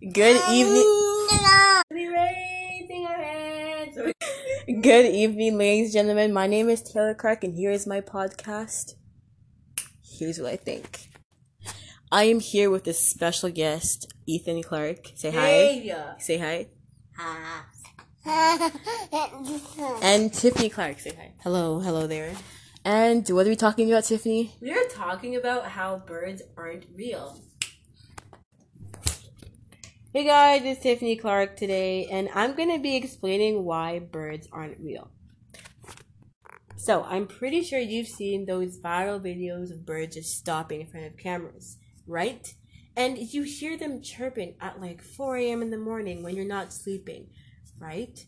Good evening. Good evening, ladies and gentlemen. My name is Taylor Clark, and here is my podcast. Here's what I think. I am here with a special guest, Ethan Clark. Say hi. Hey. Say hi. Ah. And Tiffany Clark. Say hi. Hello. Hello there. And what are we talking about, Tiffany? We are talking about how birds aren't real. Hey guys, it's Tiffany Clark today, and I'm going to be explaining why birds aren't real. So, I'm pretty sure you've seen those viral videos of birds just stopping in front of cameras, right? And you hear them chirping at like 4 a.m. in the morning when you're not sleeping, right?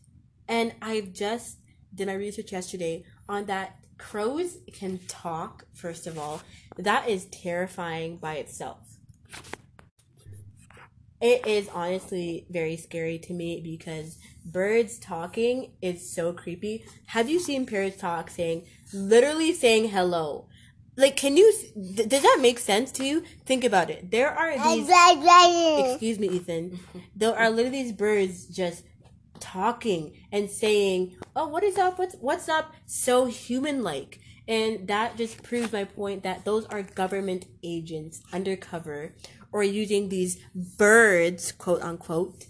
And I just did my research yesterday on that crows can talk, first of all. That is terrifying by itself it is honestly very scary to me because birds talking is so creepy. Have you seen parrots talk saying, literally saying hello? Like, can you, th- does that make sense to you? Think about it. There are these, excuse me, Ethan. There are literally these birds just talking and saying, oh, what is up? What's, what's up? So human like. And that just proves my point that those are government agents undercover or using these birds, quote unquote,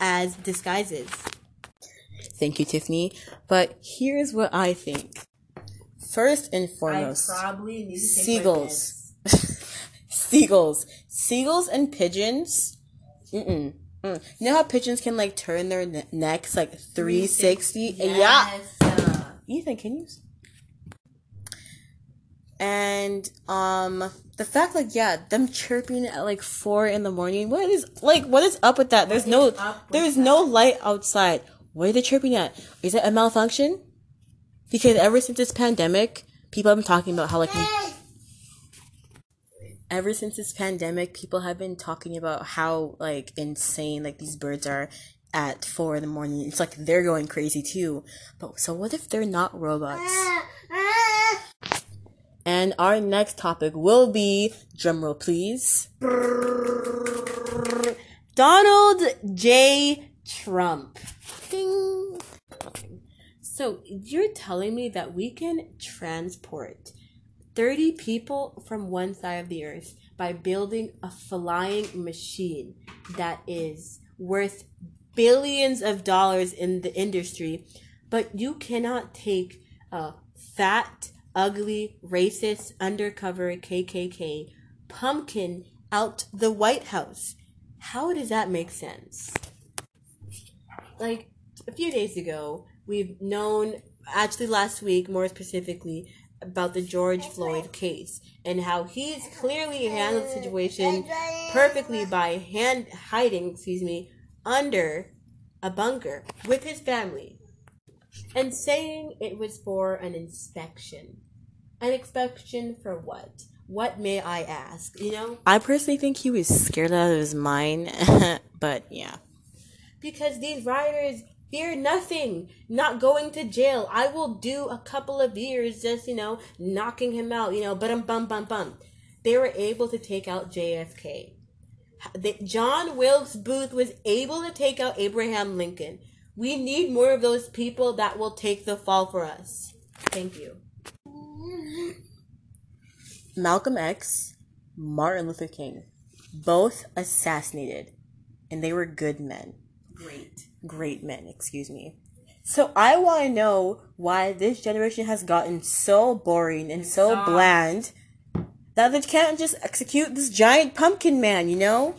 as disguises. Thank you, Tiffany. But here's what I think. First and foremost, I probably need to seagulls. seagulls. Seagulls and pigeons. Mm-mm. Mm. You know how pigeons can like turn their ne- necks like 360? my meds. Yeah. Uh, Ethan, can you? And um, the fact like yeah, them chirping at like four in the morning. What is like what is up with that? There's no is up with there's no light outside. What are they chirping at? Is it a malfunction? Because ever since this pandemic, people have been talking about how like ever since this pandemic, people have been talking about how like insane like these birds are at four in the morning. It's like they're going crazy too. But so what if they're not robots? And our next topic will be drumroll please. Donald J. Trump. Ding. So you're telling me that we can transport 30 people from one side of the earth by building a flying machine that is worth billions of dollars in the industry, but you cannot take a fat, ugly, racist, undercover KKK pumpkin out the White House. How does that make sense? Like a few days ago, we've known, actually last week more specifically, about the George Floyd case and how he's clearly handled the situation perfectly by hand hiding, excuse me, under a bunker with his family and saying it was for an inspection. An inspection for what? What may I ask? You know? I personally think he was scared out of his mind, but yeah. Because these rioters fear nothing, not going to jail. I will do a couple of years just, you know, knocking him out, you know, but um bum bum bum. They were able to take out JFK. They, John Wilkes Booth was able to take out Abraham Lincoln. We need more of those people that will take the fall for us. Thank you. Malcolm X, Martin Luther King, both assassinated, and they were good men. great. Great men, excuse me. So I want to know why this generation has gotten so boring and so bland that they can't just execute this giant pumpkin man, you know?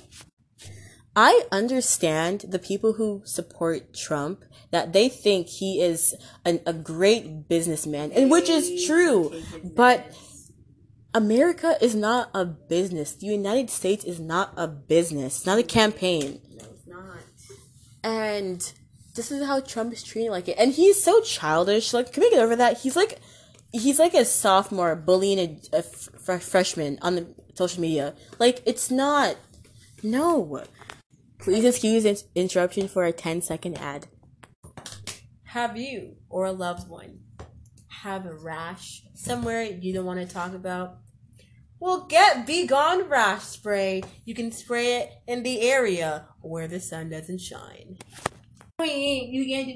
I understand the people who support Trump that they think he is an, a great businessman, and which is true. But America is not a business. The United States is not a business. It's not a campaign. No, it's not. And this is how Trump is treating like it. And he's so childish. Like, can we get over that? He's like, he's like a sophomore bullying a, a freshman on the social media. Like, it's not. No. Please excuse this interruption for a 10 second ad. Have you or a loved one have a rash somewhere you don't want to talk about? Well, get Be Gone rash spray. You can spray it in the area where the sun doesn't shine. You can't